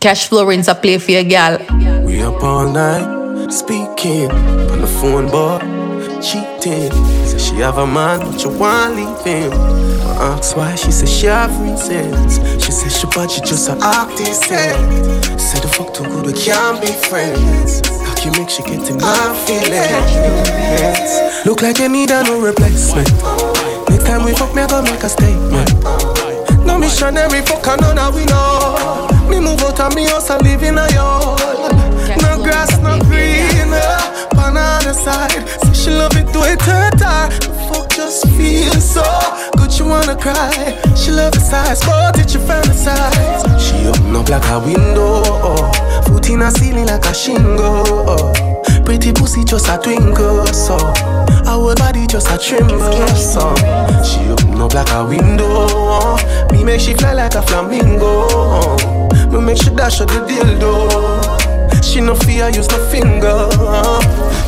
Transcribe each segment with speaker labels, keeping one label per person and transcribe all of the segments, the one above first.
Speaker 1: Cashflow Rinse a play for your gal.
Speaker 2: We up all night, speaking on the phone, boy, cheating. Say she have a man, but you want leave him. I ask why, she say she have reasons. She say she but she just a artist. Say the fuck too good, we can't be friends. How can you make she get my feelings? Look like you need a new replacement. Next time we fuck, me I go make a statement. No missionary fuck, I know that we know. Me move out of me house and live in a yard. No grass, no green. Uh, on the side, say she love it do it her. The fuck just feels so good, she wanna cry. She love the size, but it you fantasize. She open up like a window, foot in a ceiling like a shingle. Pretty pussy just a twinkle, so our body just a tremble, so she open up like a window. Oh. Me make she fly like a flamingo. Oh. Me make she dash her the dildo. She no fear, use no finger.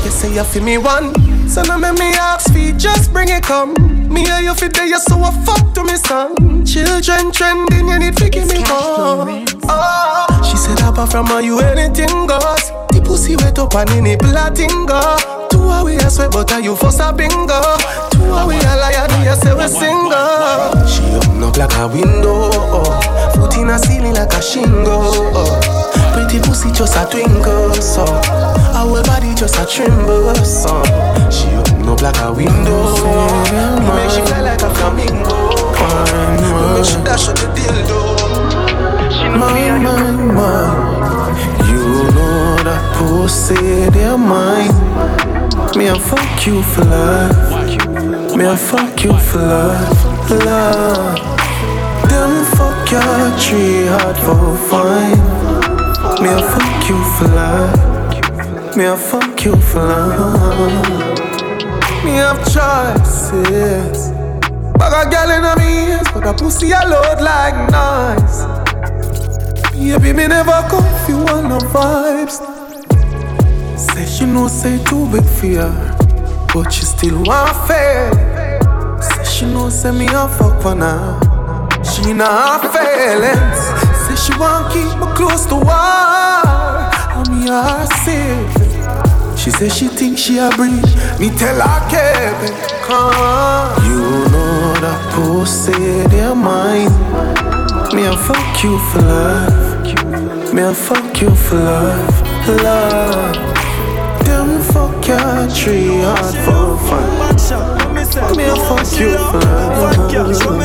Speaker 2: You say you feel me one, so now make me ask feet, just bring it come. Me and you fit there, you so I fuck to me son. Children trending, you need to give me one. Oh, ah, she said apart from her, you anything goes. The pussy wet up and in it platingo. Two are we a sweat, but are you for a bingo? Two are we a liar, do you say we single? She open up like a window. Oh foot in a ceiling like a shingle. Oh. Pretty pussy just a twinkle, so our body just a tremble, so she open up like a window. We make she fly like a flamingo. We make she dash out the dildo. My, my, my. You know that pussy, they're mine. Me I fuck you for life. Me I fuck you for life, love. Them fuck your tree hard for fine. Me I fuck you for life. Me I fuck you for life. Me have choices. Bag a girl in a me but a pussy a load like nice. Yeah, baby, me never come you want no vibes. Say she know say too big for her, but she still want fail. Say she know say me a fuck for now. She not feelings. Say she want keep me close to her. I'm your safe. She say she think she a breathe. Me tell her Kevin, come. You know that pussy they're mine. Me I fuck you for love. Me I fuck you for love, love. Them fuck your tree hard for fun. Me I fuck you for life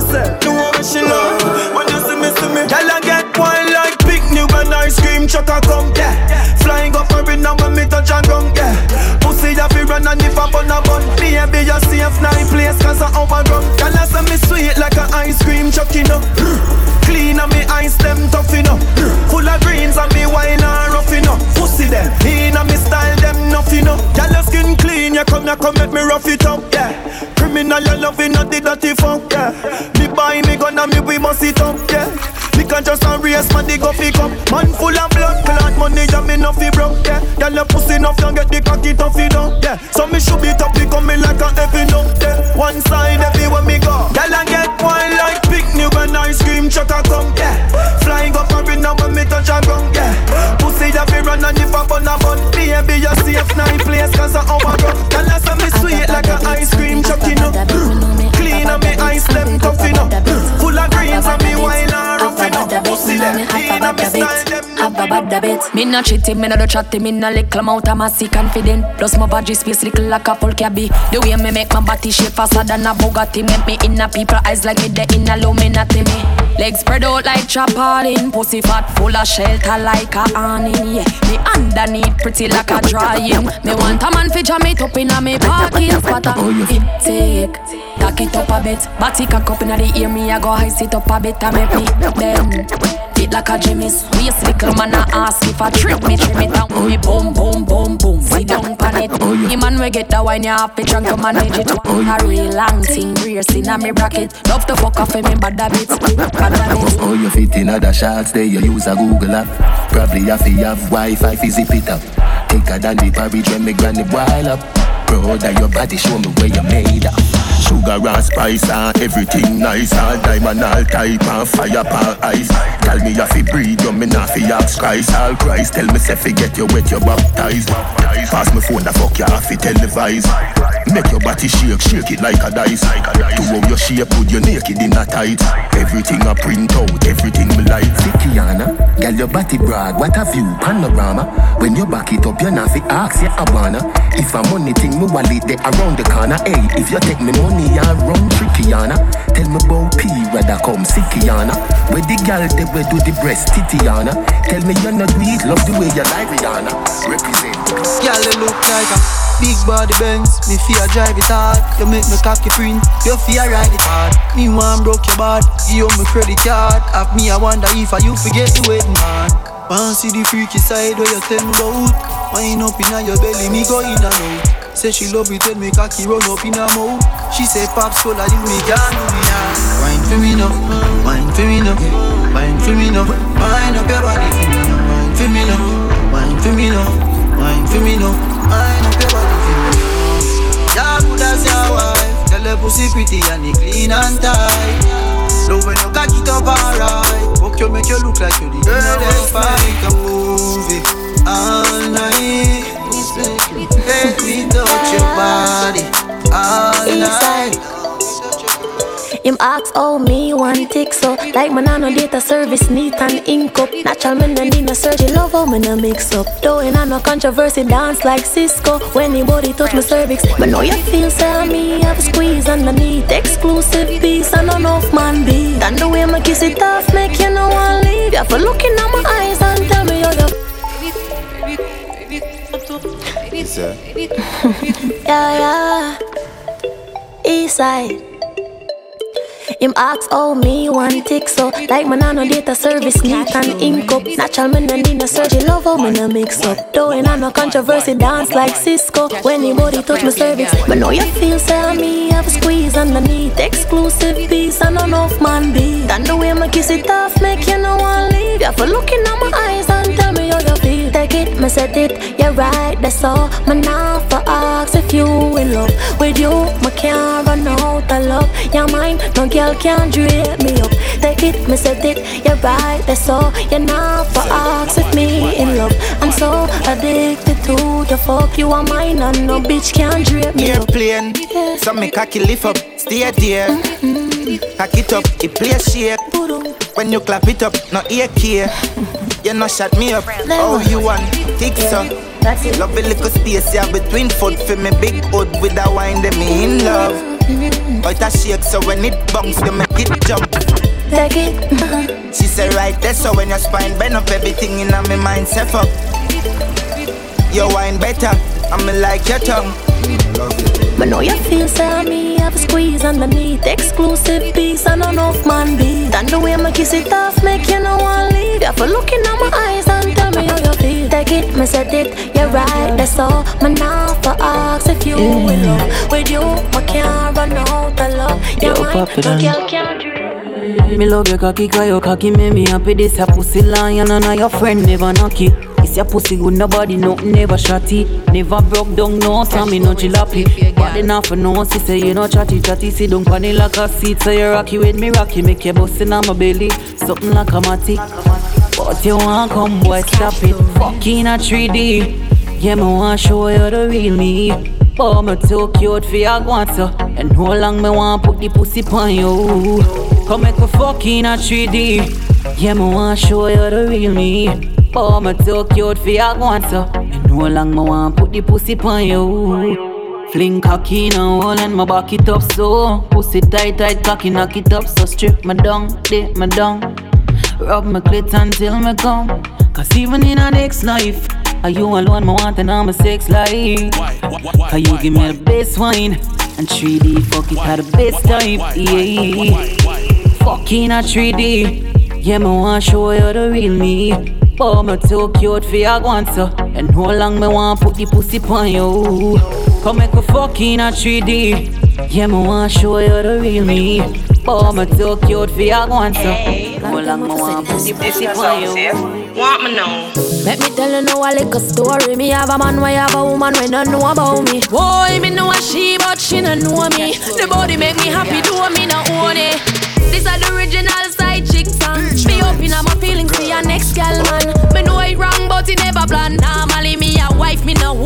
Speaker 2: safe nice place cause I overrun. Girl, I say me sweet like a ice cream you know. Clean and me ice them tough, you. Full of greens and me wine and rough, you know. Pussy them, in and me style them enough, you know. Girl, your skin clean, you come, you come, make me rough it up, yeah. Criminal, you loving, not the dirty funk, yeah. Me buy me gun and me we must it up, yeah. Me can just race, man, the go pick up. Man full of blood, money, yeah, me no fi broke, yeah. Girl, your pussy enough, you get the cocky tough, you know, yeah. So me should be top, become me like a heavy no, yeah. One side everywhere me go. Girl, I get wild like picnic when ice cream a come, yeah. Flying up now when me touch a ground, yeah. Pussy a fi run and if I bun a bun, baby you safe nice place 'cause I overrun. Girl, I say me sweet like a ice cream you know. Clean and me ice them tough, you
Speaker 3: A bad bit. Me not cheating, me not do chatting, me not little amount of massy confident. Plus my body space little like a full cabby. The way me make my body shape faster than a Bugatti, make me in a people eyes like me the in a Illuminati me. Legs spread out like chapalin, pussy fat full of shelter like a awning. Yeah, me underneath pretty like a drying. Me want a man fi jam it up inna me parking spot. It take, tack it up a bit. Body cock up inna the ear, me I go high sit up a bit and make me bend. It like a Jimmy's waist little man a ask if I trip me, trim it down. We boom boom boom boom, sit down pan it. The man we get the wine, you have to drunk to manage it. A real long thing, rear inna me bracket. Love to fuck off in me bad habits.
Speaker 4: Oh, you fit in other shots, there you use a Google app. Probably have to have Wi-Fi, fi zip it up. Thicker than the porridge when me granny boil up. Brother, your body show me where you made up. Sugar and spice and everything nice. All diamond, all type and fire, all ice. Tell me if you breathe, you me not fi ask Christ. All Christ, tell me if you get you wet, you baptized. Pass me phone, the fuck you have to televise. Make your body shake, shake it like a dice. To how your shape, put your naked in a tight. Everything I print out, everything me like. See Kiana, girl your body brag, what a view, panorama. When you back it up, you not fi ask, yeah I wanna. If a money thing, me wallet there around the corner. Hey, if you take me money. Tell me about P, rather come see Kiana. Where the girl they we do the breast, Titiana. Tell me you're not weak, love the way you like Rihanna. Represent.
Speaker 5: Girl, you look like a Big body Benz, me fear drive it hard. You make me cocky print, you fear ride it hard. Me want broke your bad, you my credit card. Have me, I wonder if I you forget the wedding man. Wanna see the freaky side where you tell me about? Wind up in your belly, me go in and out. Say she love it when me cocky run up in her mouth. She say pop so like you me can't do me hard. Wine for me now, wine for me now, wine for me now. Wine up your body. For me now, wine for me now, wine for me now, wine for me now. Mind up your body. For me Yeah, good as your wife. Tell the pussy pretty and it clean and tight. Love when you cock it up alright. Fuck you make you look like you the girl that's fine a movie all night Let me touch your body all night.
Speaker 6: Him ask how me one tick so Like man I no data service neat and ink up. Natural man no need no surgery. Love how me no mix up. Though in no controversy dance like Cisco. When anybody touch my cervix. But know you feel say me have a squeeze underneath Exclusive piece and enough man be And the way my kiss it off make you no one leave. You for looking at my eyes and tell me you're the yeah, yeah. East side. Him ask how me one tick so. Like man I no data service neat and ink up. Natural man and in a surgery. Love how me no mix up. Though in no controversy dance like Cisco. When anybody touch my cervix. But know you feel say me have a squeeze underneath. Exclusive piece and enough man be And the way my kiss it off make you no one leave. You for looking at my eyes and tell me how you feel it, me set it, you're right, that's all Man now for ask if you in love With you, my can't run out of love Your mind, no girl can't drape me up. Take it, me said it, you're right, that's all. You're not for ask with me in love. I'm so addicted to the fuck. You are mine, and no bitch can't drape me
Speaker 5: Airplane, up. Yeah. so me cocky lift up, stay there. Mm-hmm. Cock it up, it play shake. When you clap it up, no ear care. You no shut me up. Oh, you want tick so. Love a little space, yeah, between foot for me big hood with a wine, them me in love. But I shake so when it bounce, you make it jump.
Speaker 6: Take it.
Speaker 5: she say right there, so when your spine bend up, everything in my mind set up. Your wine better, I'm like your tongue.
Speaker 6: But know you feel say me have a squeeze underneath. Exclusive piece and enough man beat. And the way I kiss it off make you no one leave. You for looking at my eyes and tell me how you feel. Take it, me said it, you're right, that's all. Man now for ask if you yeah. in love. With you, I can't run out of love. You're mine, no girl can't dream
Speaker 7: Me love your cocky, cause your cocky make me happy. This a pussy lion and your friend never knock it your pussy good, nobody, nothing never shotty. Never broke down, no time, me no jalopy Body not for no, she say you know chatty chatty. Sit down on like a seat, so you rocky with me rocky. Make your bustin' on my belly, something like a matty. But you want come, boy, stop it. Fucking a 3D Yeah, me want show you the real me. But me too cute for your guanta And how long me want put the pussy on you? Come make a fucking a 3D Yeah, me want show you the real me Oh, me too cute for your guanta And how long me want to put the pussy on you Fling cocky now, hold and my back it up so. Pussy tight, tight, cocky knock it up so Strip my down, dip my down. Rub my clit until me come. Cause even in a next life Are you alone, me want and I'm a sex life? Cause you give me the best wine And 3D, fuck it, had the best time, yeah Fucking a 3D Yeah, want to show you the real me Oh, me too cute for your guanta And how long me want put the pussy on you Come make a fucking a 3D Yeah, me want show you the real me Oh, me too cute for your guanta How long me want put the pussy on you
Speaker 8: Want me know
Speaker 3: Let me tell you now a little story. Me have a man, why have a woman when don't know about me. Boy, me know a she, but she don't know me. The body make me happy, do me not own it.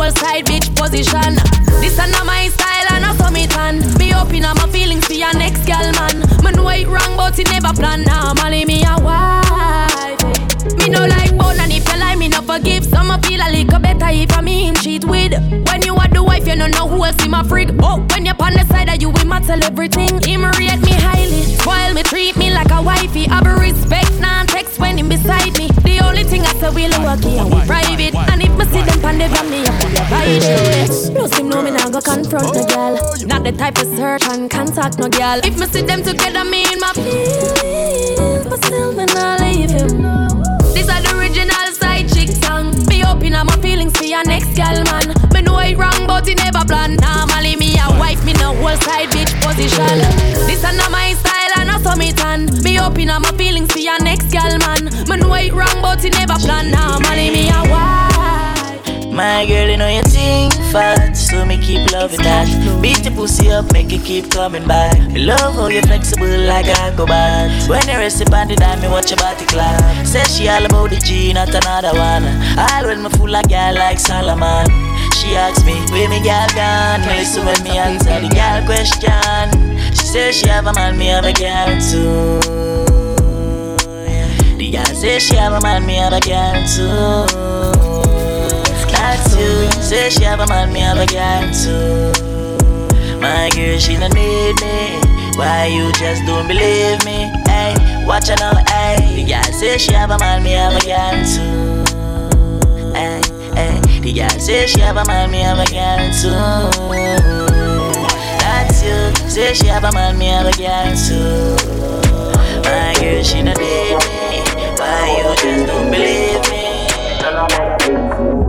Speaker 3: Whole side bitch position. This not my style and I saw me tan. Me open up my feelings to your next gal man. Me know it wrong, but it never plan. Normally me a wife. Me no like bone and if you lie, me no forgive. Some feel a little better if I me him cheat with. When you are the wife, you don't know who else in my freak. Oh, when you're on the side of you, we tell everything. Him rate me highly, spoil me, treat me like a wifey. I be respect, non text when him beside me. The only thing I say we lucky and we private. And if pan the gram, me I pull up it. Plus him know me now go confront no girl. Not the type of search and contact no girl. If me see them together, me in my feelings, but still me not leave him. This are the original side chick song. Me open up my feelings for your next gal man. Me know it wrong, but it never plan. Normally me a wife, me no whole side bitch position. This are not my style and I saw me tan. Me open up my feelings for your next gal man. Me know it wrong, but it never plan. Normally me a.
Speaker 8: My girl, you know you think fat, so me keep loving that. Beat the pussy up, make it keep coming back. Love how you flexible like a acrobat. When you rest upon the dime, me watch your body clap. Say she all about the G, not another one. All when me full like girl like Solomon. She asks me, where me girl gone? Me listen when me answer the girl question. She says she have a man, me have a girl too. The girl says she have a man, me have a girl too. That's you. Say she have a man, me have a girl too. My girl, she don't need me. Why you just don't believe me? Hey, watch her now, hey. The girl say she have a man, me have a girl too. Hey, hey. The girl say she have a man, me have a girl too. That's you. Say she have a man, me have a girl too. My girl, she don't need me. Why you just don't believe me?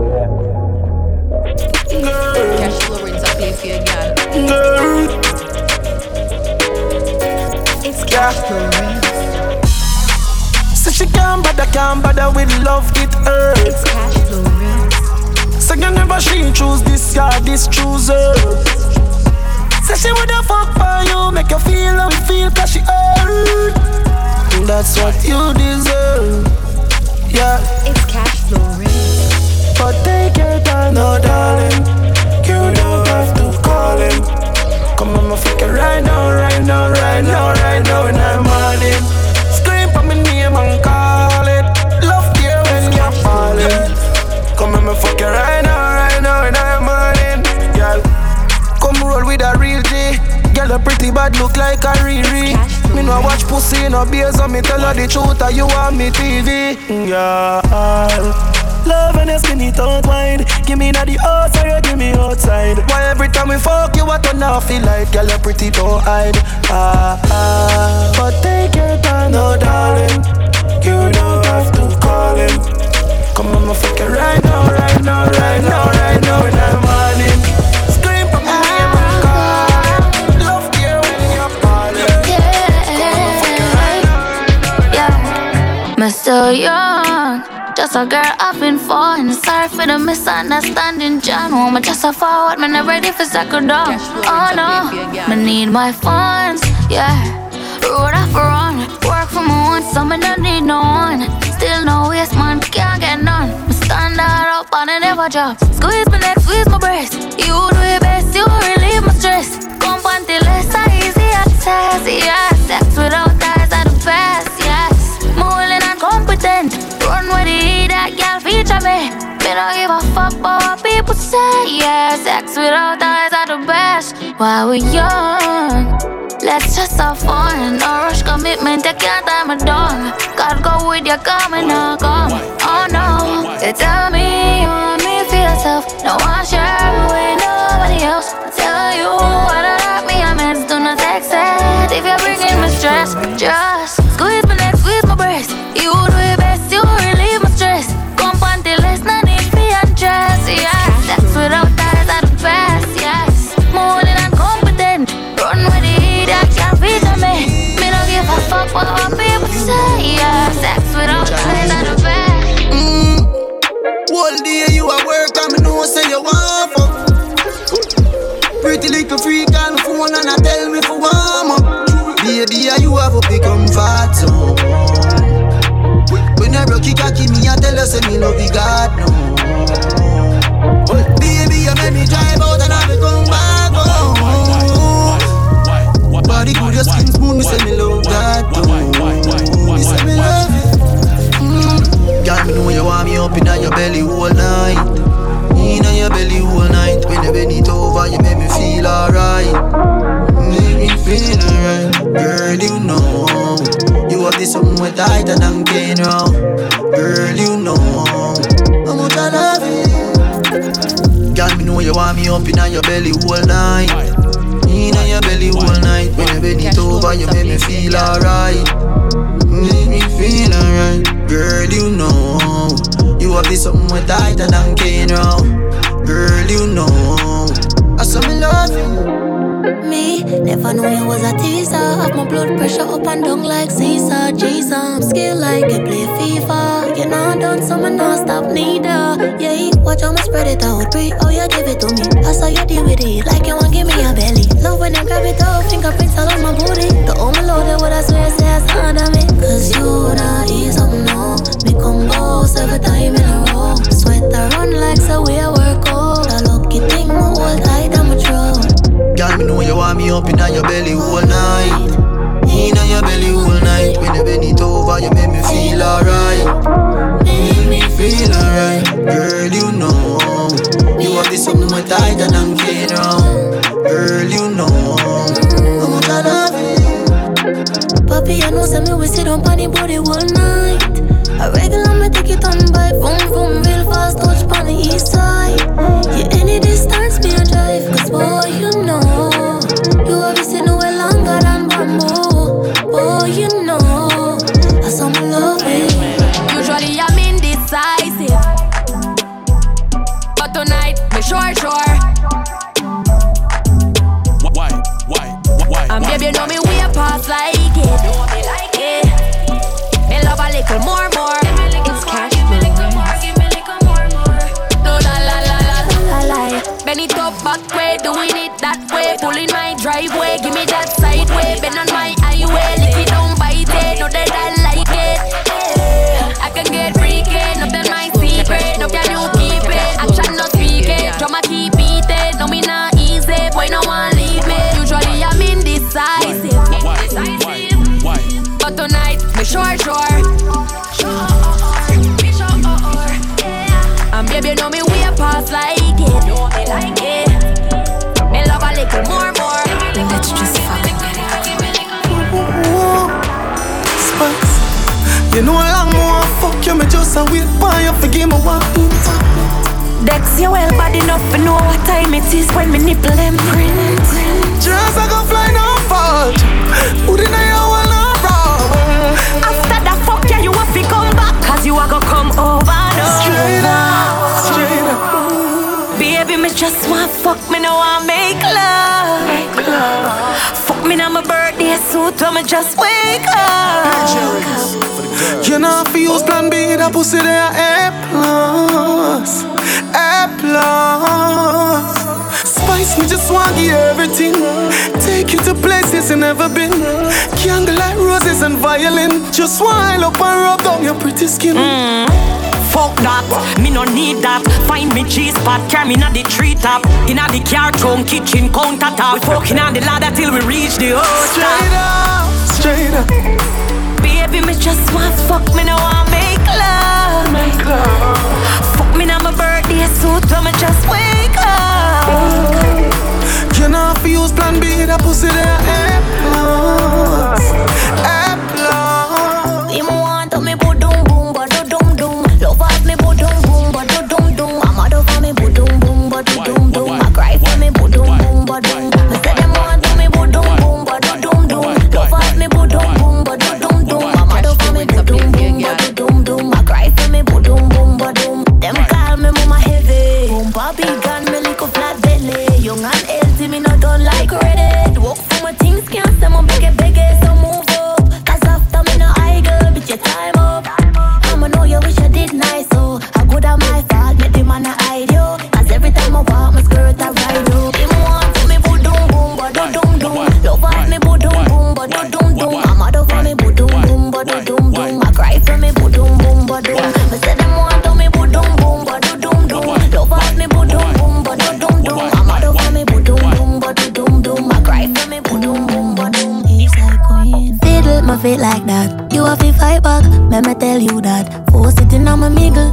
Speaker 1: For your gal.
Speaker 2: Girl,
Speaker 9: It's cash flow
Speaker 2: so she can't bother, can't bother with love, it hurts.
Speaker 9: Cash flow
Speaker 2: So you never she choose this guy, this chooser. Say she woulda fuck for you, make you feel how you feel, cause she hurt. That's what you deserve. Yeah,
Speaker 9: It's cash flow
Speaker 2: but take your time, no darling. You don't have to call him. Come on, my fuck it right now, right now, right now, right now, in the morning. Scream for my name and call it. Love here when you're falling. Come on, my fuck it right now, right now, in the morning. Girl, come roll with a real G. Girl, a pretty bad look like a Riri. Me no watch pussy no beers, so me tell her the truth, that you want me TV. Yeah. Love and your skinny tongue wine. Give me na the outside, you give me outside. Why every time we fuck you, what turn off feel like? Girl, you pretty, don't hide. Ah, ah. But take your time, no darling. You don't have to call him. Come on, my fuck it right now, right now, right now, right now, in the morning. Scream for me, name and. Love here when you're
Speaker 9: just a girl I've been falling. Sorry for the misunderstanding, John. Oh, Woman, just a forward, man, I'm ready for second down. Oh no, I need my funds, yeah. Road off run, work for my own, so me don't need no one. Still no waste, man, can't get none. Me stand out up and I never drop. Squeeze my neck, squeeze my breast. You do your best, you relieve my stress. Come on, till less easy access, yeah. Sex without ties are the best, Run with the that girl feature me. Me don't give a fuck what people say, yeah. Sex without ties are the best. While we young, let's just have fun. No rush commitment, take your time and done. God go with you, come and not come.
Speaker 5: Belly all night. In your belly all night. When you bend it over, you make me feel alright. Make me feel alright. Girl, you know you have this something way tighter than now. Girl, you know how much I love it. Girl, me know you want me up in your belly all night. In your belly all night. When you bend it over, you make me feel alright. Make me feel alright. Girl, you know you have this something way tighter than cane now. Girl, you know I saw me love you.
Speaker 6: Me, never knew you was a teaser. Have my blood pressure up and down like Caesar. Jason, skill like you play FIFA. You know done, so me not stop neither. Yeah, watch how me spread it out. Pray, oh you give it to me. I saw you deal with it like you want give me a belly. Love when you grab it up, fingerprints all on my booty. The only loaded what I swear says under me. Cause you not ease up. Me come boss every time in a row. Sweat I run like so we a work out. A lucky thing, my whole tight and my throat.
Speaker 5: Girl, me know you want me up in your belly all night. In your belly all night. When you bend it over, you make me feel alright. Make me feel alright. Girl, you know you have this something more tighter than now. Girl, you know how much I love it.
Speaker 6: Papi, I know say me we sit on party body all night. A regular me take it on by boom boom real fast touch on the east side. Yeah, any distance me a drive, cause boy you know you obviously
Speaker 7: when me
Speaker 2: just
Speaker 7: wake up.
Speaker 2: You know if you use plan B, that pussy there A plus, A plus. Spice me just want you everything. Take you to places you never been. Candlelight roses and violin. Just while up and rub down your pretty skin. Mm.
Speaker 7: Fuck that, me no need that. Find me cheese spot, carry me na the tree top. Inna the car trunk, kitchen countertop. We fucking on the ladder till we reach the top.
Speaker 2: Straight up, straight up.
Speaker 7: Baby, me just want fuck me now I make love.
Speaker 2: Make love.
Speaker 7: Fuck me now my birthday suit when me just wake up.
Speaker 2: Oh, you know if you use plan B, that pussy there eh, plus, A
Speaker 6: eh,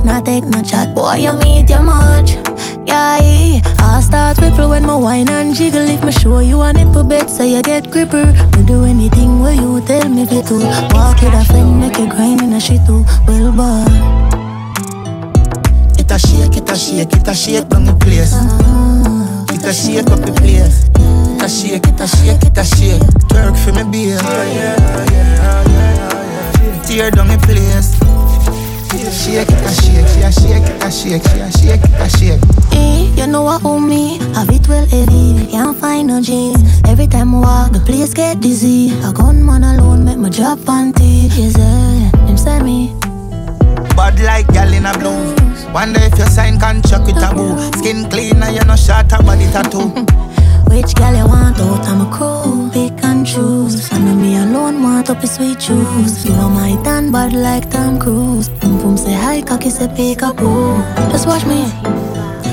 Speaker 6: not take no chat. Boy, you meet your much. Yeah, I start ripple when my wine and jiggle. If me show you a nipple bed, so you get gripper. Me do anything where you tell me to. Walk with a friend, make it grind in a shit too. Well, boy.
Speaker 10: It a shake, it a shake, it a shake down the place. It a shake up the place. It a shake, it a shake, it a shake. Twerk for me beer. Tear down the place. Shake it a shake, she a shake it a shake, she a shake it a shake.
Speaker 6: Eh, you know what own me? Have it well heavy, can't find no jeans. Every time I walk, the place get dizzy. A gunman alone make my drop panty. Yes, eh, him say me.
Speaker 10: Bad like gal in a blue. Wonder if you sign contract with a boo. Skin clean and you no shot a body tattoo.
Speaker 6: Which gal you want out? I'm a pick and choose. I know me alone want up a sweet juice. You are my tan bad like Tom Cruise. Boom boom say hi, cocky say pick up boo. Just watch me.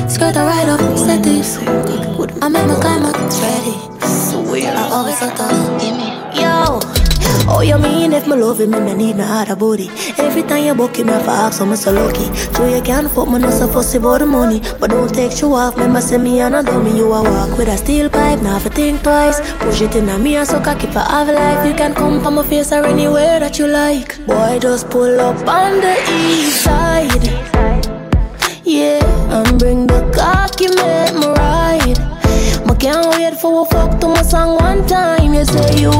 Speaker 6: Skirt a ride up, set this. I make my climax ready. Sweet. I always so tough. Give me. Oh, you mean if my love him, me need no other body. Every time you book him, I ask, I'm so lucky. So you can't fuck me, no so fussy about the money. But don't take you off, remember, say me and a dummy. You a walk with a steel pipe, now for think twice. Push it in a me and so cocky for have life. You can come from my face or anywhere that you like. Boy, just pull up on the east side. Yeah, and bring the cocky. I can't wait for a fuck to my song one time. You say you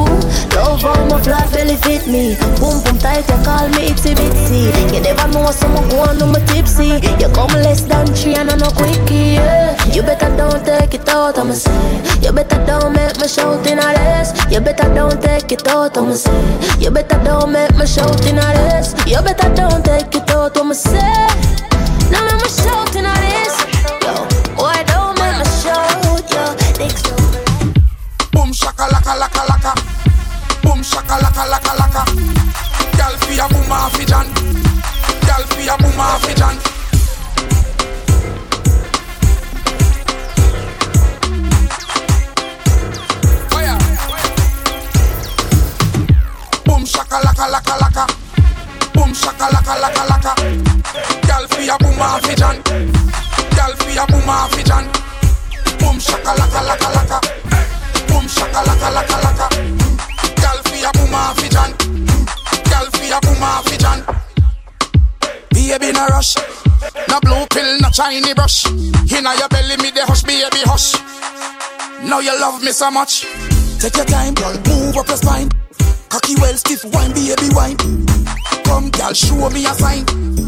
Speaker 6: love how my flat belly fit me. Boom boom tight, you call me itsy bitsy. You never know someone go on my tipsy. You come less than three and I no quickie. Yeah. You better don't take it out, I'ma say. You better don't make me shout in a this. You better don't take it out, I'ma say. You better don't make me shout in a this. You better don't take it out, I'ma say. Now make me shout in a this.
Speaker 11: Shaka laka laka laka. Boom shaka laka laka laka. Girl fi a boom fi jan. Girl fi a boom fi jan. Fire. Boom shaka laka laka laka. Boom shaka laka laka laka. Girl fi a boom fi jan. Girl fi a boom fi jan. Boom shaka laka laka laka. Boom shaka laka laka laka. Girl fi a boom a fi jan. Girl fi a boom a fi jan. Baby no rush, no blue pill, no shiny brush. Inna your belly me the hush, baby hush. Now you love me so much. Take your time, girl, move up your spine. Cocky well stiff, wine, baby wine. Come, girl, show me a sign.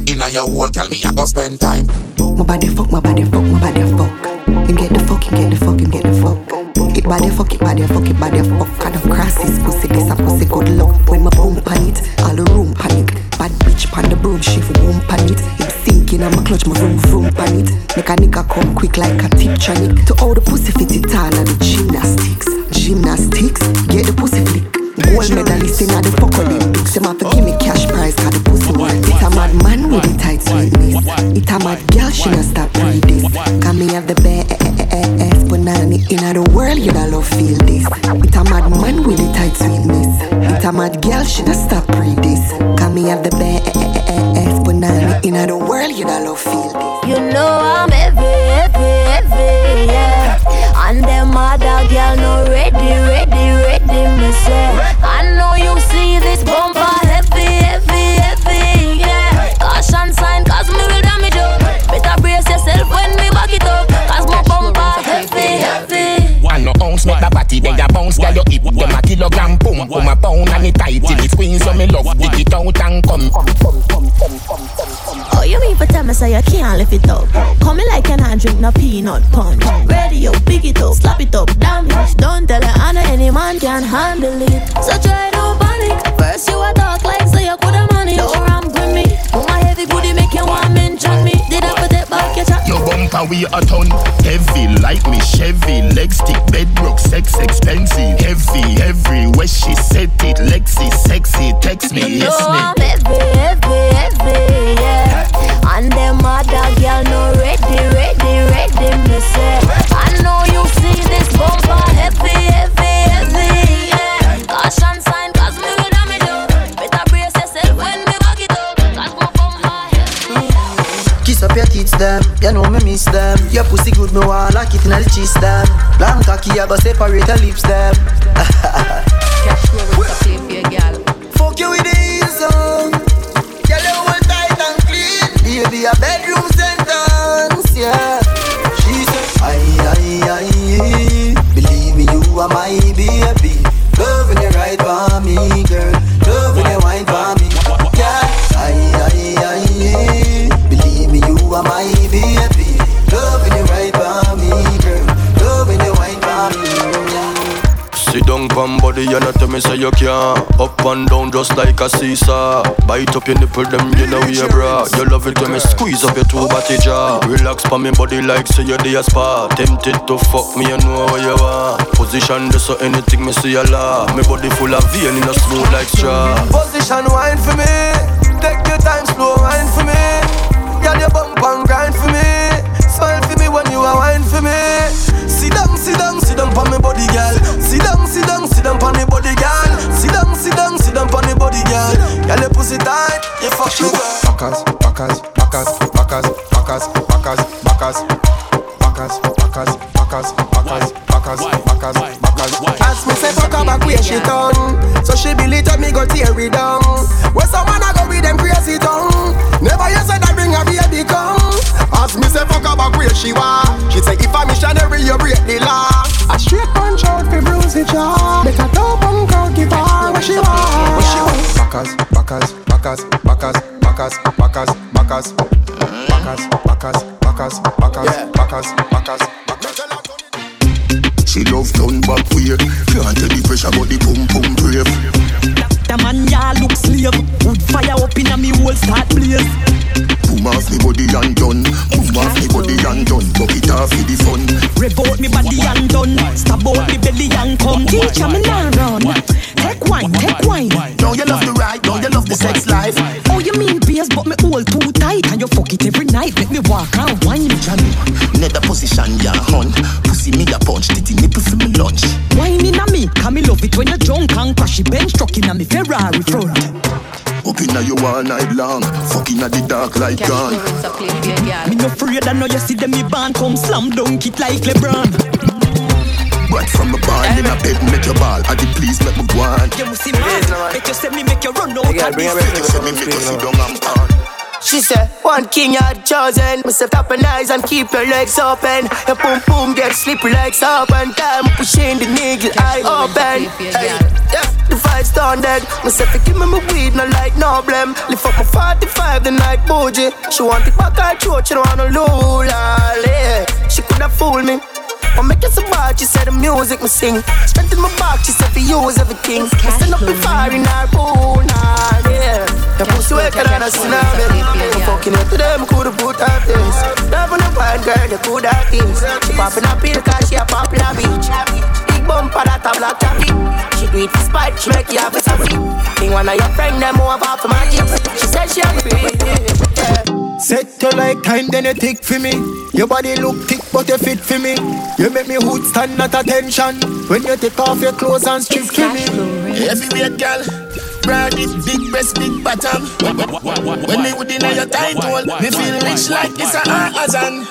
Speaker 11: Inna your hole, girl, me a go spend time.
Speaker 12: My body fuck, my body fuck, my body fuck. Him get the fuck, him get the fuck, him get the fuck. It body fuck, it body fuck, it body fuck. Kind of crosses, pussy, this a pussy good luck. When my boom pan it, all the room panic. Bad bitch pan the broom, shift boom pan it. Him sinking on my clutch, my vroom vroom pan it. Make a nigga come quick like a tip tronic. To all the pussy fit it all and the gymnastics. Gymnastics, get the pussy flick. Gold medalist in the fuck Olympics. Him have to give me cash prize, cause the pussy work. It a mad man with the tight sweetness. It a mad girl, she not stop read this. Cause me have the best banana in the world, you da love feel this. It a mad man with the tight sweetness. It a mad girl, she not stop read this. Cause me have the best banana in the world, you da love feel this.
Speaker 6: You know I'm heavy, heavy, heavy, yeah. And them other girl no ready, ready, ready, me say. I know this bumper heavy, heavy, heavy, yeah. Caution sign, cause me will damage you. Better brace yourself when me back it up. Cause my bumper heavy, heavy.
Speaker 4: One no ounce, not the body, then you bounce, girl, you hip them a kilogram, boom, boom, a pound, and it tight till it squeeze, so me love, dig it out and come, come, come, come, come, come, come.
Speaker 6: Oh, you mean for tell me say you can't lift it up? Come me like an and drink no peanut punch. Up, big it up, slap it up, damage. Don't tell her Anna any man can handle it. So try
Speaker 4: Bumper we a ton Heavy like me Chevy. Leg stick, bedrock, sex expensive. Heavy, everywhere she set it. Lexi, sexy, text me, yes me
Speaker 5: Cocky, I go separate your lips them. You
Speaker 13: can't. Up and down just like a seesaw. Bite up your nipple, them you know you bra You love it when me squeeze up your two body jaw. Relax pa me body like say you're the spa. Tempted to fuck me, you know what you want. Position this so anything me see a law Me body full of vein in a smooth like straw.
Speaker 2: Position wine for me. Take your time, slow wine for me. Girl, you bump and grind for me. Smile for me when you are wine for me. Sit down, sit down, sit down pon me body, girl. Sit down, sit down, sit down pon me body, girl. Sit down, sit down, sit down pon me body, girl. Girl, your pussy tight, you fuck me, girl.
Speaker 10: Backers, backers, backers, backers, backers, backers, backers, backers, backers, backers, backers, backers, backers, backers.
Speaker 2: As me say fuck her back where she done So she believe that me go tear it down Where some man a go with them crazy tongue Never you said As me say fuck her back where she was. She say if a missionary you break the law. A straight punch out fi bruise the jaw. Make a dope and crowd give her what she want What she want
Speaker 10: Backers, backers, backers, backers, backers, backers, backers, backers, backers, backers, backers, backers, backers, backers.
Speaker 4: She love turn back way Can't tell the pressure but the pum pum brave
Speaker 14: The man ya look slave. Wood fire up in a me whole start blaze.
Speaker 4: Boom off me body and done? Boom off me body and done? Buck it off for the fun
Speaker 14: Rev out me body and done. Stab out me belly and come. Teacher me now run. Take wine, take wine.
Speaker 4: Now you love the ride, now you love the sex life.
Speaker 14: Oh you mean beers but me hold too tight. And you fuck it every night Make me walk and wine.
Speaker 4: Johnny, nether position ya hunt Pussy me a punch, titty nipple for me lunch.
Speaker 14: Wine in a me Cause me love it when you drunk and crashy bench truck in a me Ferrari front
Speaker 4: Up inna you all night long Fucking at the dark like
Speaker 1: Cash
Speaker 4: gone
Speaker 1: flow a play for your gal.
Speaker 14: Me no afraid I know you see them me band come slam dunk it like LeBron.
Speaker 4: Right from a ball in a bed make your ball Adi please make me go on
Speaker 14: You must see man Make you say me make you run out of this.
Speaker 4: Make you say me make you sit down and pan
Speaker 2: She said, one king had chosen. Me say, top and eyes and keep your legs open. Your boom boom get slippery like soap and time. Pushing the nigga eye open. Hey, yeah, the fight's done dead. Me say, give me my weed, no like no blame. Lift up my 45 the night bougie. She want it back her throat, she don't want no lula. Yeah. She coulda fool me. I make it so bad, she said the music me sing. Strength in my back, she said we use everything. Me stand up in fire in her pool, nah, yeah. The pussy wicked and a tsunami. Fucking it to them, coulda put her this. Loving a bad girl, they coulda things. She popping a pill cause she a popular bitch. Big bumper that a black taffy. She do it for spite, she make you have a taffy. Think one of your friend them off for my chips. She said she a agree, yeah.
Speaker 15: Set you like time, then you tick for me. Your body look thick, but you fit for me. You make me hood stand at attention when you take off your clothes and strip for me.
Speaker 4: Heavyweight girl Broad it, big breast, big bottom When me would in your tight hole Me feel rich like it's a Amazon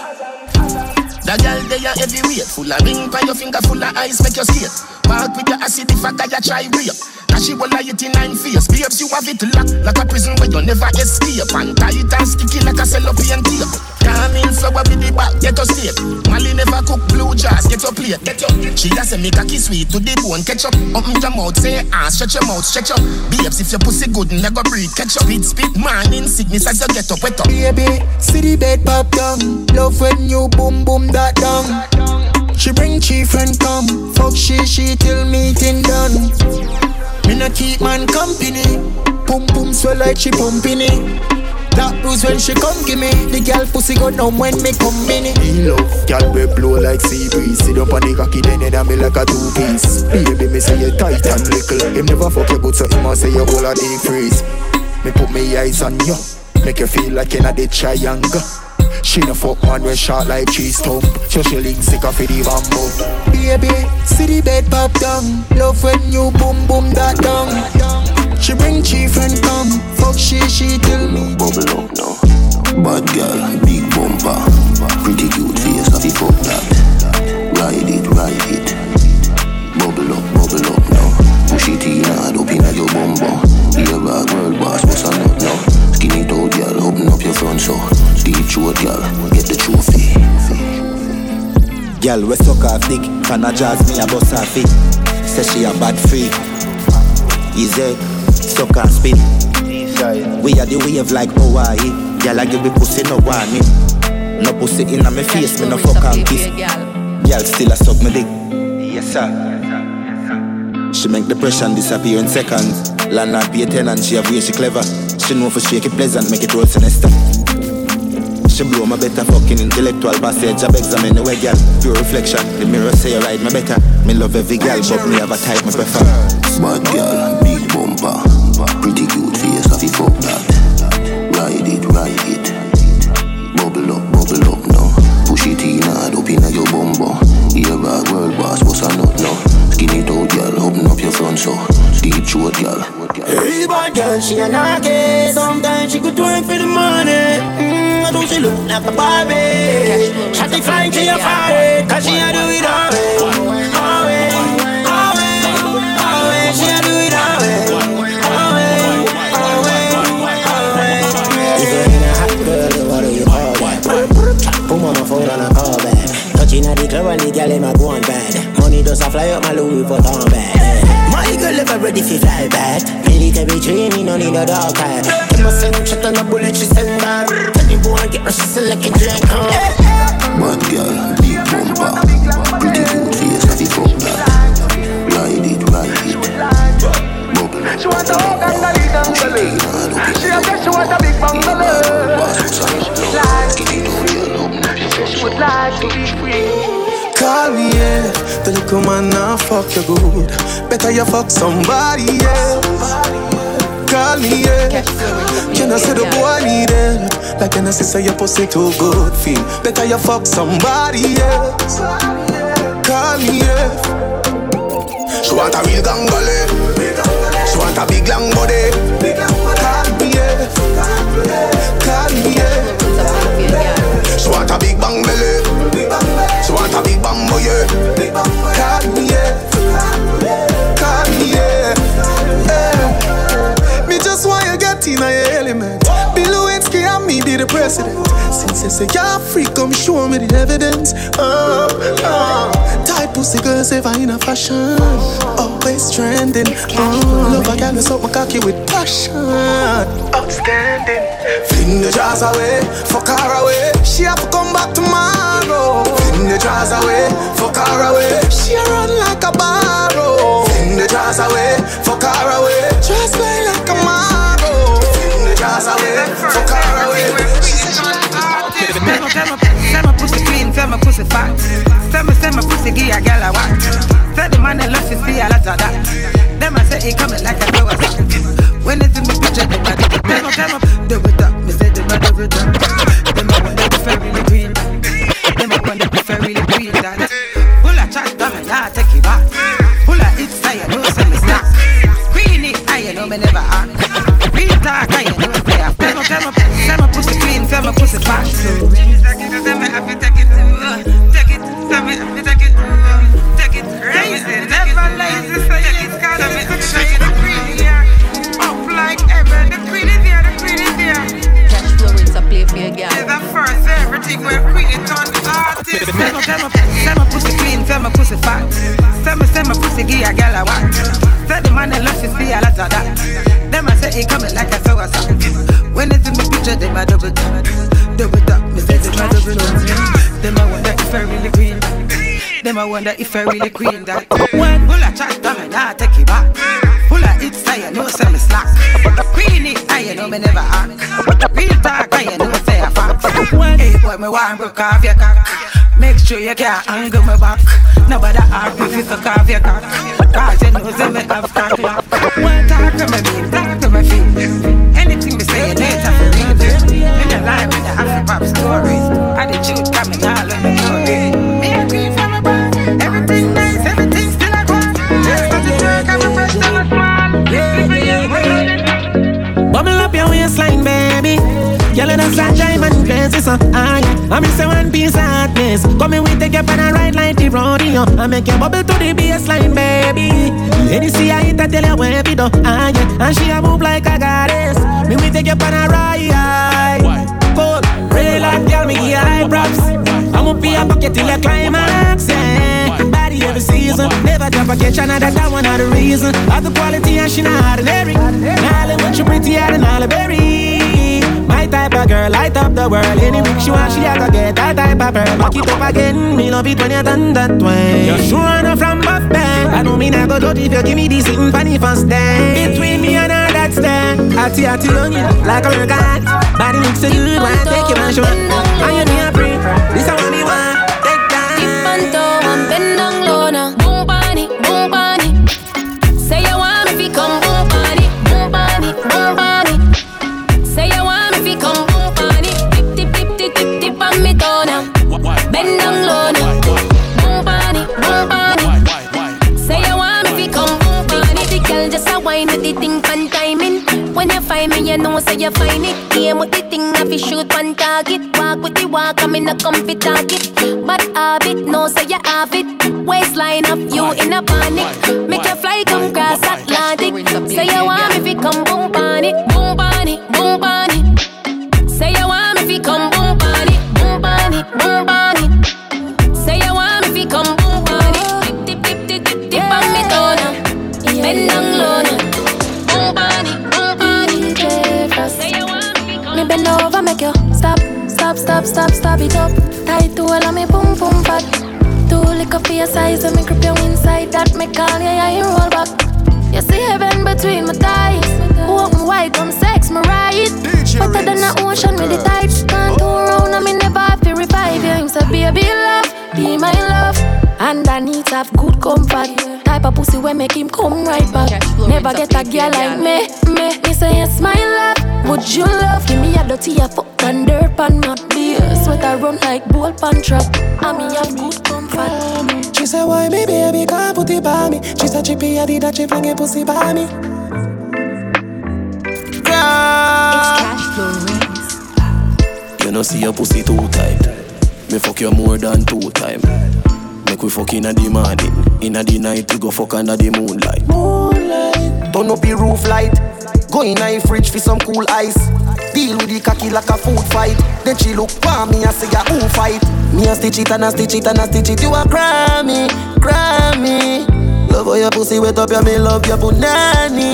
Speaker 4: That girl they are heavyweight Full of ring by your finger, full of ice Make you skate Walk with your acid if I got you try rape. Now she will lie it in nine face. Babes you have it locked Like a prison where you never escape. And tight and sticky like a cellophane tape. Come in flower with the back, get your steak. Molly never cook blue jars, get your plate Get your She has a make a kiss sweet to the bone Catch up, open your mouth, say ah Stretch your mouth, stretch up. Babes if your pussy good, never breathe Catch up, spit, spit, morning sickness as you get up, wet up.
Speaker 15: Baby, see the bed pop down. Love when you boom boom that down. She bring chief and come. Fuck she, she till meeting done. Me no keep man company. Boom boom swell like she pumping it. That bruise when she come give me. The girl pussy go numb when me come in it.
Speaker 10: Me love, girl we blow like sea breeze. Sit up on the cocky, then you me like a two piece. Baby, me say you tight and little. Him never fuck you, but so him a say you hold a deep freeze. Me put me eyes on you, make you feel like you're in a the triangle. She the fuck man when shot like cheese tongue. So she link sick off the bamboo.
Speaker 15: Baby, see the bed pop down. Love when you boom boom that down. She bring chief and come. Fuck she, she till me.
Speaker 4: Bubble up now Bad girl, big
Speaker 16: bumper. Pretty cute face, have you fuck that. Ride it, ride it. Bubble up, bubble up now Push it in hard up inna your bumper. Here I world boss, what's a nut now
Speaker 10: girl, get the trophy. Girl, we suck off dick, fan a jazz me a bust her feet. Say she a bad freak. Easy, suck and spin. We are the wave like Hawaii. Girl, I give me pussy no warning. No pussy in my face, me no fuck and kiss. Girl, still a suck me dick. Yes sir. She make depression disappear in seconds. Land not pay ten and she have way she clever. She know for shake it pleasant, make it roll sinister. She blow my better fucking intellectual passage. I examine the way, girl. Pure reflection. The mirror say you ride me better. Me love every girl, but me have a type me prefer.
Speaker 4: Smart girl,
Speaker 15: she a Barbie. Shot it flying to your forehead, cause she a do it all way. All way, all way, all way. She a do it.
Speaker 17: If you're in a hot girl, what you phone call back. At the club and the in my go bad. Money does a fly up my Louis Vuitton bag. My girl ever ready for fly back. Military training, no need a dog tag. Give my send shot on a bullet, she send back. Tell the boy get her, she select a drink. huh?
Speaker 4: Bad girl, big bumper, pretty cute face, I fi fuck that. Ride it, ride it. Bubble
Speaker 2: She want a hug and a little
Speaker 4: push it in hard up
Speaker 2: She a say she want a big bungalow.
Speaker 4: Boss, what's a nut now? Skin it out, girl, open up your front
Speaker 2: She would like to be free. Call me, yeah. The little man now fuck you good. Better you fuck somebody else. Call me, yeah. Can I say the boy need it? Like can I say your pussy too good feel? Better you fuck somebody else. Call me, yeah.
Speaker 18: She want a real gangale.
Speaker 2: President. Since you say you're free, come show me the evidence. Uh, uh. Tight pussy girls ever in a fashion. Always trending. Uh, love a girl me suck my cocky with passion. Outstanding. Fling the jars away, fuck her away. She have to come back tomorrow. Fling the jars away, fuck her away. She run like a barrow. Fling the jars away, fuck her away. Just play like a marrow. Fling the jars away, fuck her away.
Speaker 19: Tell me, tell me, tell me pussy clean, tell me pussy fat. Tell me, tell me pussy give a girl a whack. Tell the man that loves you see a lot of that. Them I say he coming like a sack. When it's in the picture, I do it. Tell me, tell me, do it up. Me say them I do it up. Them I want that fairy really green. Them I want that fairy really green. That full of chat, come and nah take it back. Full of it's I know some is not. Queenie, I know me never act. Real talk, I wonder if I really queen that. When full of chat, come and I take it back. Full of it's I know some me slack. Queenie, I know me never act. Real talk, I know say a fact. Hey boy, me want broke off your cock. Make sure you can't angle me back. Nobody ask if you suck off your cock. Cause you know say me have cock lock. One talk to me, mean, talk to me
Speaker 17: diamond glaze, so I I miss a one piece of hotness. Come in, we take you on a ride like the rodeo. I make you bubble to the baseline, baby. Lady, see I hit, I tell you where we do. Ah, yeah. And she a move like a goddess. Me, we take you on a ride. Cold, real life, girl, me
Speaker 20: it till a climax. Yeah. Body every season, never drop a catch another. That one not the reason. Of the quality and she not ordinary. Now when she pretty, I don't know berry. My type of girl, light up the world. Any week she want, she a go get that type of pearl. Back it up again, me love it when you done that way. You're sure enough from buff band. I know me not go judge if you give me this in funny first day. Between me and her, that's there. Atty atty on you, like a hurricane. Body looks so good, wanna take you man show. And you need
Speaker 3: target. Walk with the walk, I'm in a comfy target. But habit, no say you have it. Waistline up, you in a panic. Make you fly,
Speaker 6: stop, stop, stop, stop, stop it up. Tight to all of me boom boom fat. Too liquor for your size, and me grip you inside. That me call you, yeah, you roll back. You see heaven between my thighs. Walk me white, come sex me right. Better than the ocean with the tides. Can't turn around, and me never have to revive you. Him say, baby love, be my love. Underneath have good comfort. Type of pussy where make him come right back. Never get a girl like me, me. Me say yes, my love. Would you love? Give me a dirty a fuck and dirt pan not beer. Sweater run like bull pan trap. And me have good comfort.
Speaker 2: She said, why me baby can't put it by me? She said, chippy, I did that, she fling a pussy by me.
Speaker 21: You know see your pussy too tight. Me fuck you more than two time. Make we fuck inna the morning, inna the night we go fuck under the moonlight.
Speaker 5: Moonlight. Turn up the roof light. Go in a fridge for some cool ice. Deal with the cocky like a food fight. Then she look for me and say, "Yeah, who fight?" Me a stitch it and a stitch it and a stitch it. You a Grammy, Grammy. Love how your pussy wet up, yeah, me love your punani.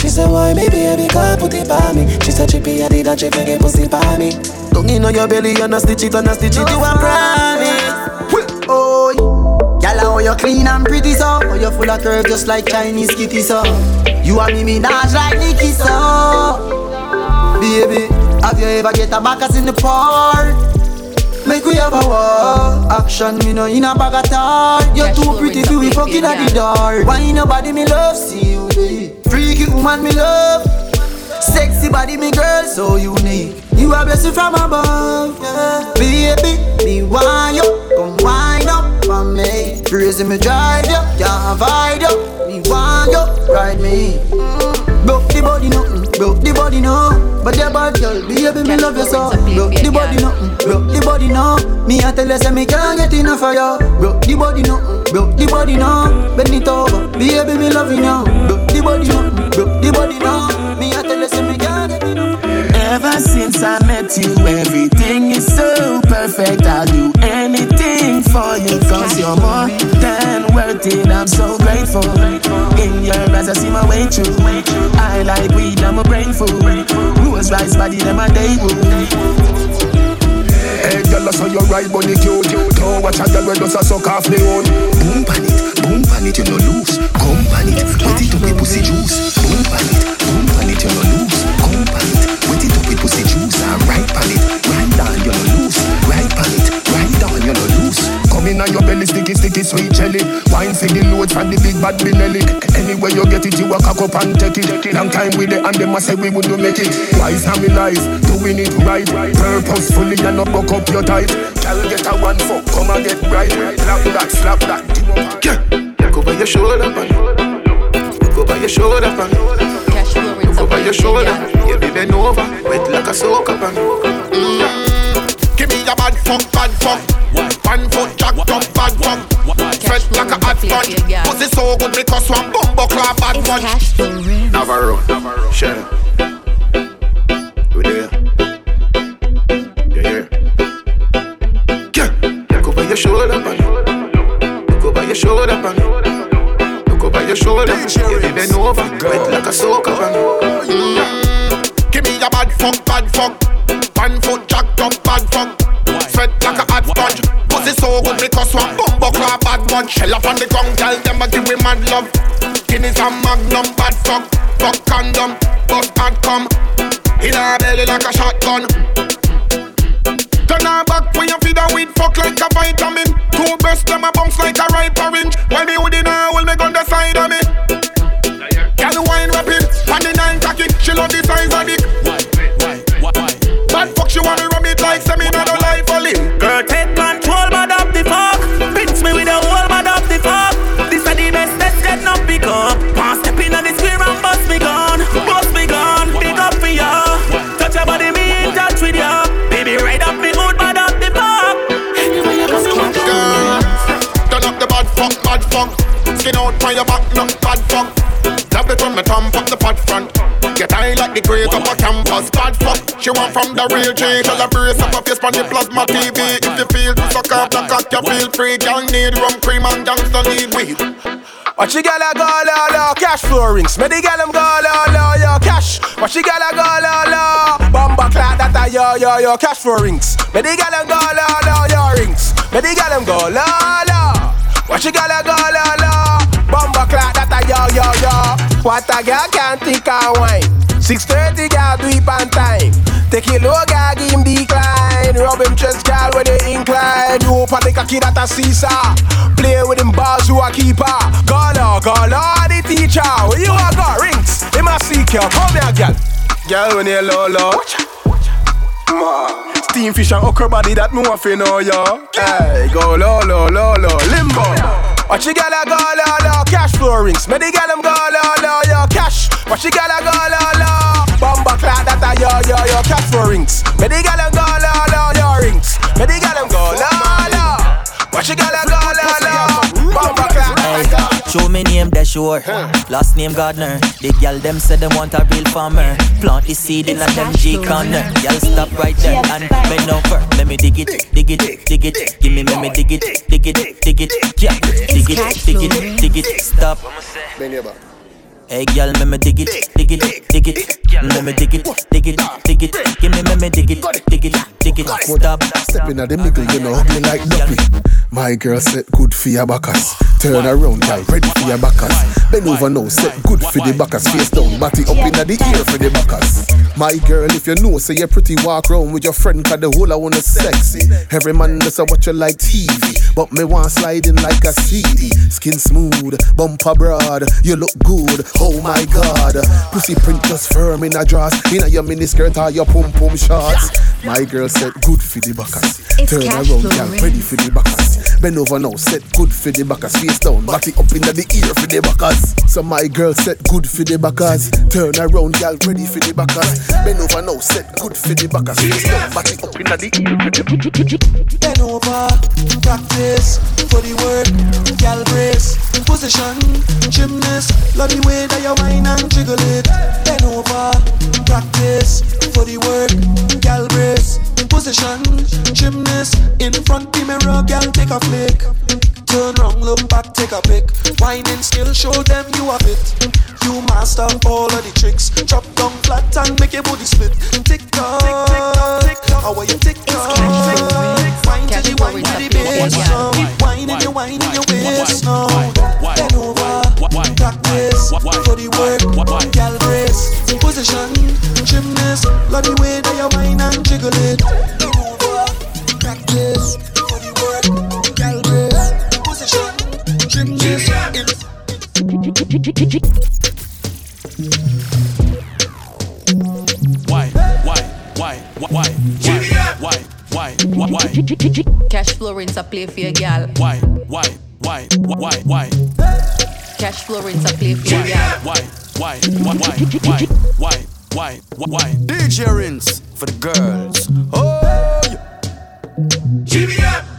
Speaker 2: She said, why me baby can't put it by me? She said, chippy, I did that, she a pussy by me.
Speaker 5: Tongue in on your belly and a stitch it and a stitch it. You a Grammy. Oh, you're clean and pretty so How you're full of curve just like Chinese kitty so You and me me, Minaj like Nicki so Baby, have you ever get a backers in the park? Make we have a war. Action, me no in a bag at all You're too pretty to be fucking at the door Why nobody me love, see you there Freaky woman me love. Sexy body me girl, so unique. You are blessed from above, yeah. Baby, me want you. Come wind up for me. Crazy me drive you, can't avoid you Me want you, ride me. Broke the body nothing, broke the body no. But your bad girl, baby me love you so. Broke the body nothing, broke the body no. Me a tell you say me can't get enough of you Broke the body nothing, broke the body no. Bend it over, baby me love you now Broke the body nothing, broke the body no. Me a tell you say me can't get enough.
Speaker 4: Ever since I met you, everything is so perfect. I'll do anything for you, cause you're more than worth it. I'm so grateful. In your eyes, I see my way through. I like weed, I'm a brain food. Rose rice body, them a day
Speaker 10: Hey, girl, I saw you right, bunny cute. Don't watch a girl when does a suck off the own.
Speaker 4: Boom pan it, boom pan it, you no lose. Come pan it, wet it up with pussy juice. Boom pan it, boom pan it,
Speaker 10: sticky, sweet jelly. Wine for the load from the big bad Benelli. Anywhere you get it, you a cock up and take it. Long time with it, and them a say we wouldn't make it. Wise how we life, doing it right. Purposefully and not buck up your tight. Girl, get a one fuck, come and get right. Slap that, slap that. Yeah. Cover your shoulder, man. Cover your shoulder, man. Cover your shoulder. You be bend over, wet like a soak up, man. Mm. Give me a bad fuck, bad fuck. One foot jacked up, bad fuck fresh like a hot punch, Pussy so good because one bumbo clap bad punch. Navarro, Navarro, Shannon. We there. Yeah, yeah. Yeah,
Speaker 18: look over your shoulder, man. Look over your shoulder, man. Look over your shoulder.
Speaker 2: You're bending over, wet like
Speaker 18: a soaker, man. Mm. Give me a bad fuck, bad fuck. One foot jacked up, bad fuck. Sweat like a hot sponge. Pussy so good because one bumbo clap bad one. Shell up on the ground, tell them I give me mad love. Guinness and Magnum, bad fuck. Fuck condom, bust bad come. In her belly like a shotgun. Turn her back when you feed her with fuck like a vitamin. Two breasts them a bounce like a ripe orange. While me she want from the real G. Tell her brace up a face on the plasma TV. If you feel to suck up the cock, you feel free. Girl need rum cream and gangsta need weed.
Speaker 22: Watch you gala go la la, Cashflow Rinse. Me the gal them go la la, yo cash. Watch you gala go la la, bomba clad that a yo yo yo Cashflow Rinse. Me the gal them go la la, yo rings. Me the gal go la la. Watch you gala go la la, bomba clad that a yo yo yo. What a girl can't think and wine. 6:30 gal do it on time. Take it low, gal give decline. Rub him chest, gal when they incline. You open the cocky that a seesaw. Play with him balls, you a keeper. Gala, gala, the teacher. Where you a got rings? Him a seek you. Come here, gal. Gal, when you low low. Ma. Steam fish and okra body that me want fi know. Hey, go low, low, low, low, limbo. Watch you gala go low, low, Cashflow Rinse. Me the gal them go low, low, yo, cash. Watch you gala go low, low. Yo, yo, yo, Cashflow Rinse. Me the gal them go low, low, yo, rings. Me the gal them go low, low. Watch you gala go low, low. Bomba clad that a yo.
Speaker 23: Show me name, they sure. Last name Gardner. The gal them said them want a real farmer. Plant the seed in a them G corner. Y'all stop right there and bend over. Let me dig it, dig it, dig it. Give me, let me dig it, dig it, dig it. Yeah, dig it, dig it, dig it. Stop. Hey girl, me me dig it, dig it, dig it. Me me dig it, dig it, dig it. Give me, me me dig it, dig it, dig it. Stop.
Speaker 24: Step in at the middle, you know, me like duppy. My girl said good for your backers. Turn around, girl, ready for your backers. Bend over now, set good for the backers. Face down, body up in the ear for the backers. My girl, if you know, say you're pretty, walk round with your friend, cause the whole I wanna sexy. Every man does a watch you like TV, but me want sliding like a CD. Skin smooth, bumper broad, you look good. Oh my god, pussy print just firm in a dress. In a your mini skirt or your pum pum shorts. My girl said good for the backers. Turn around,
Speaker 25: flow,
Speaker 24: girl, ready for the backers. Bend over now, set good for the backers. Face down, body up in the ear for the backers. So my girl said good for the backers. Turn around, girl, ready for the backers. Bend over now, set good for the backers. Face down, body up in the ear for the
Speaker 26: Bend over, practice for the work, gal brace, position, gymnast. Love the way that you whine and jiggle it. Bend over, practice for the work, gal brace, position, gymnast. In front the mirror, gal take a flick. Turn round, look back, take a pic. Whining skill, show them you have it. You master all of the tricks. Drop down flat and make your body split. Tick tock, tick tock, tick tock. how are you tick tock? Wine to the wine to the bass now. Wine in your wine in your waist now. Bend over, practice for the work. Gal brace, position, gymnast. Love the way that you whine and jiggle it. Bend over, practice
Speaker 1: Cashflow Rinse a play for your gal.
Speaker 27: why, why, why, why, why,
Speaker 1: Cashflow Rinse a play for your gal.
Speaker 27: why, why, why, why, why, why, why, why?
Speaker 28: DJ Rinse for the girls. Oh, yeah.
Speaker 27: Give up.